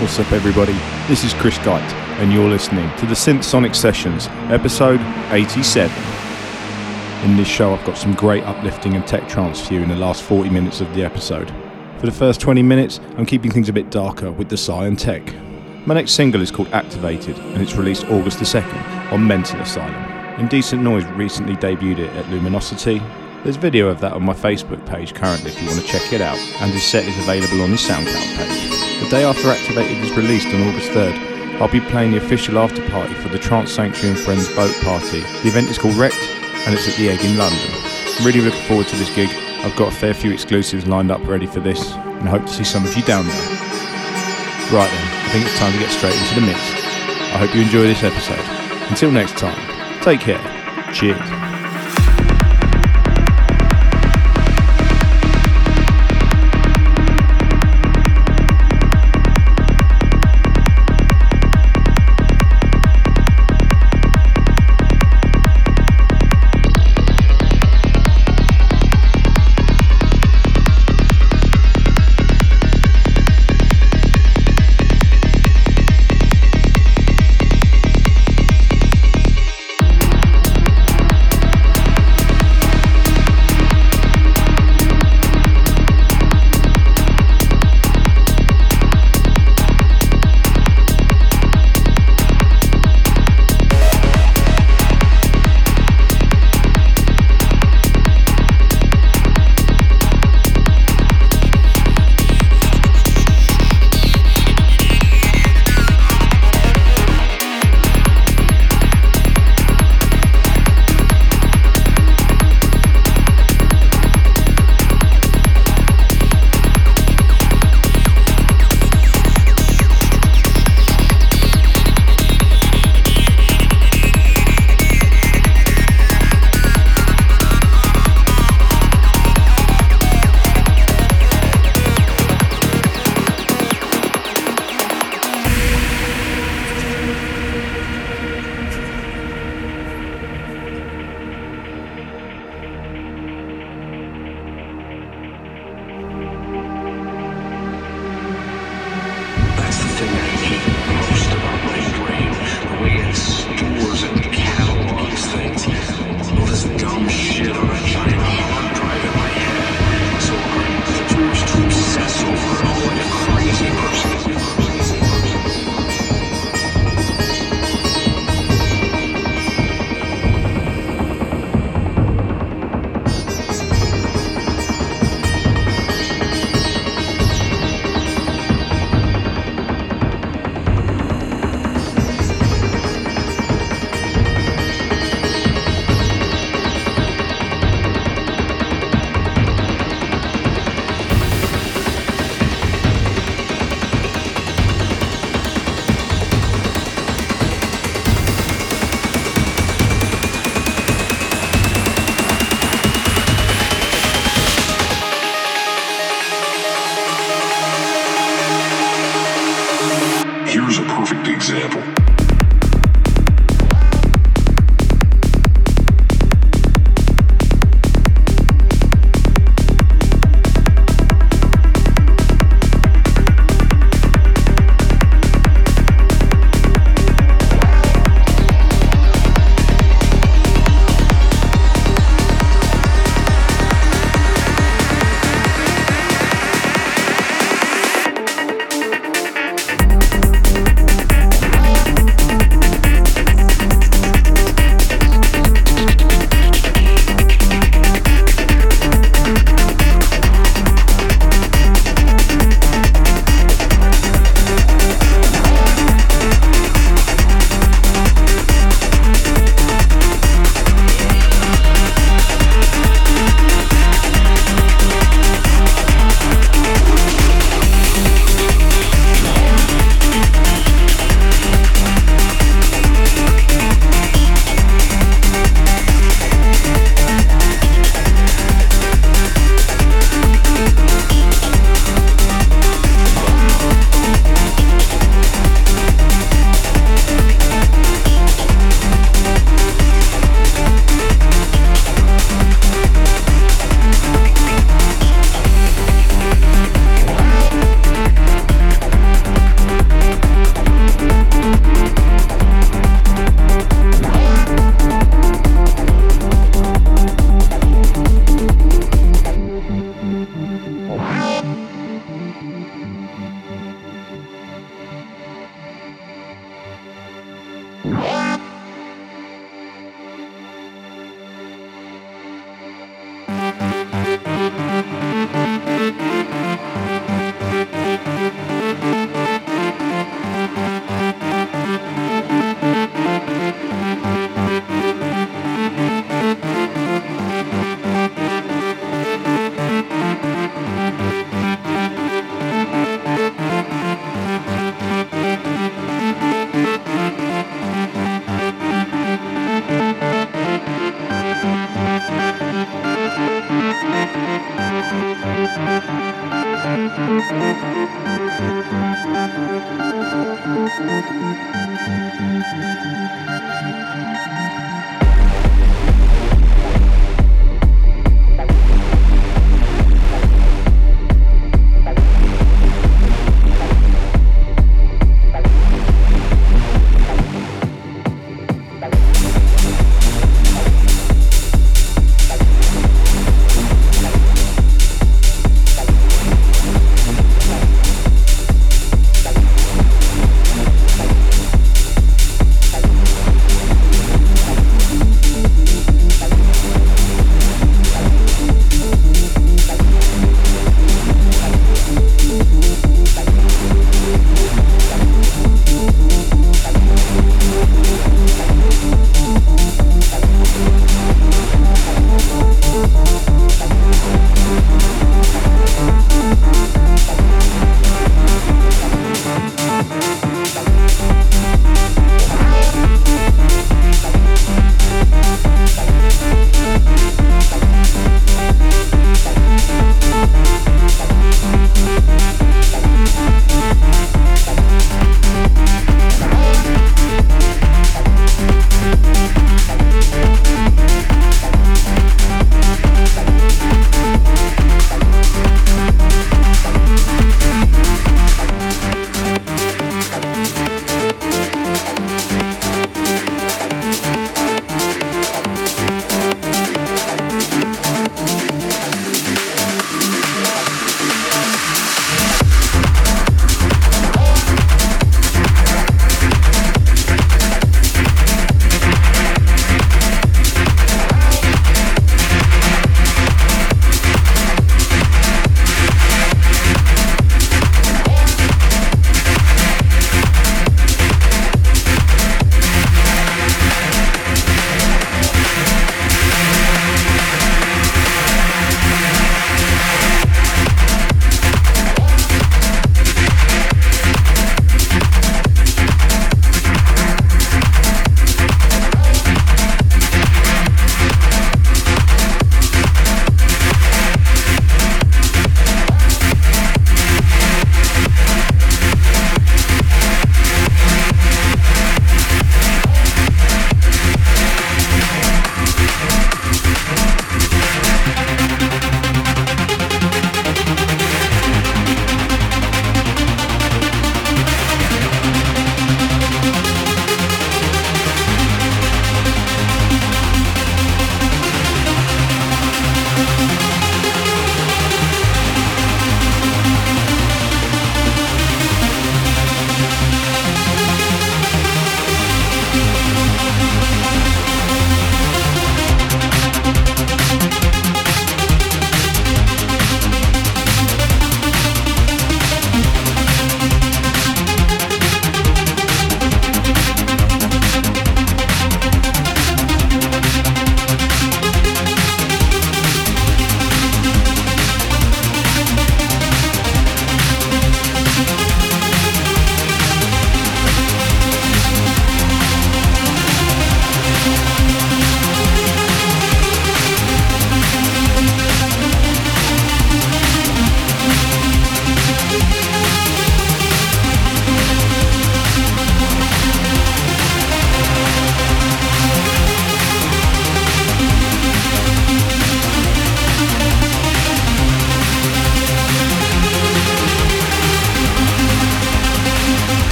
What's up, everybody? This is Chris Geit, and you're listening to the Synth Sonic Sessions, episode 87. In this show, I've got some great uplifting and tech trance for you in the last 40 minutes of the episode. For the first 20 minutes, I'm keeping things a bit darker with the and Tech. My next single is called Activated, and it's released August the 2nd on Mental Asylum. Indecent Noise recently debuted it at Luminosity. There's video of that on my Facebook page currently if you want to check it out, and his set is available on his SoundCloud page. The day after Activated is released on August 3rd, I'll be playing the official after party for the Trance Sanctuary and Friends boat party. The event is called Wrecked, and it's at the Egg in London. I'm really looking forward to this gig. I've got a fair few exclusives lined up ready for this, and hope to see some of you down there. Right then, I think it's time to get straight into the mix. I hope you enjoy this episode. Until next time. Take care. Cheers.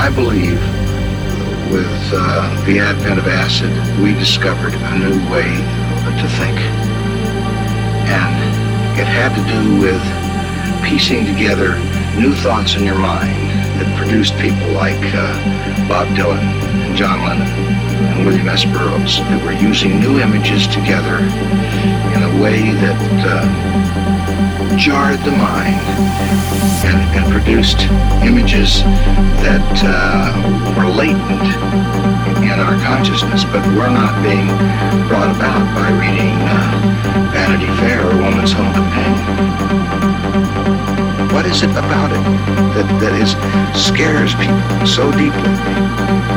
I believe with uh, the advent of acid, we discovered a new way to think. And it had to do with piecing together new thoughts in your mind that produced people like uh, Bob Dylan John Lennon and William S. Burroughs that were using new images together in a way that uh, jarred the mind and, and produced images that uh, were latent in our consciousness, but were not being brought about by reading uh, Vanity Fair or Woman's Home Companion. What is it about it that, that is scares people so deeply?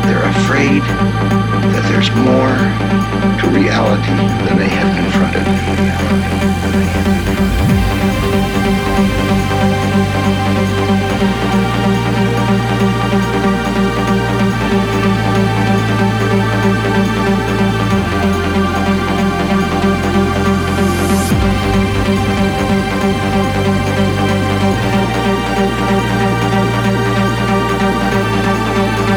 They're afraid that there's more to reality than they have confronted. Thank